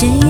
day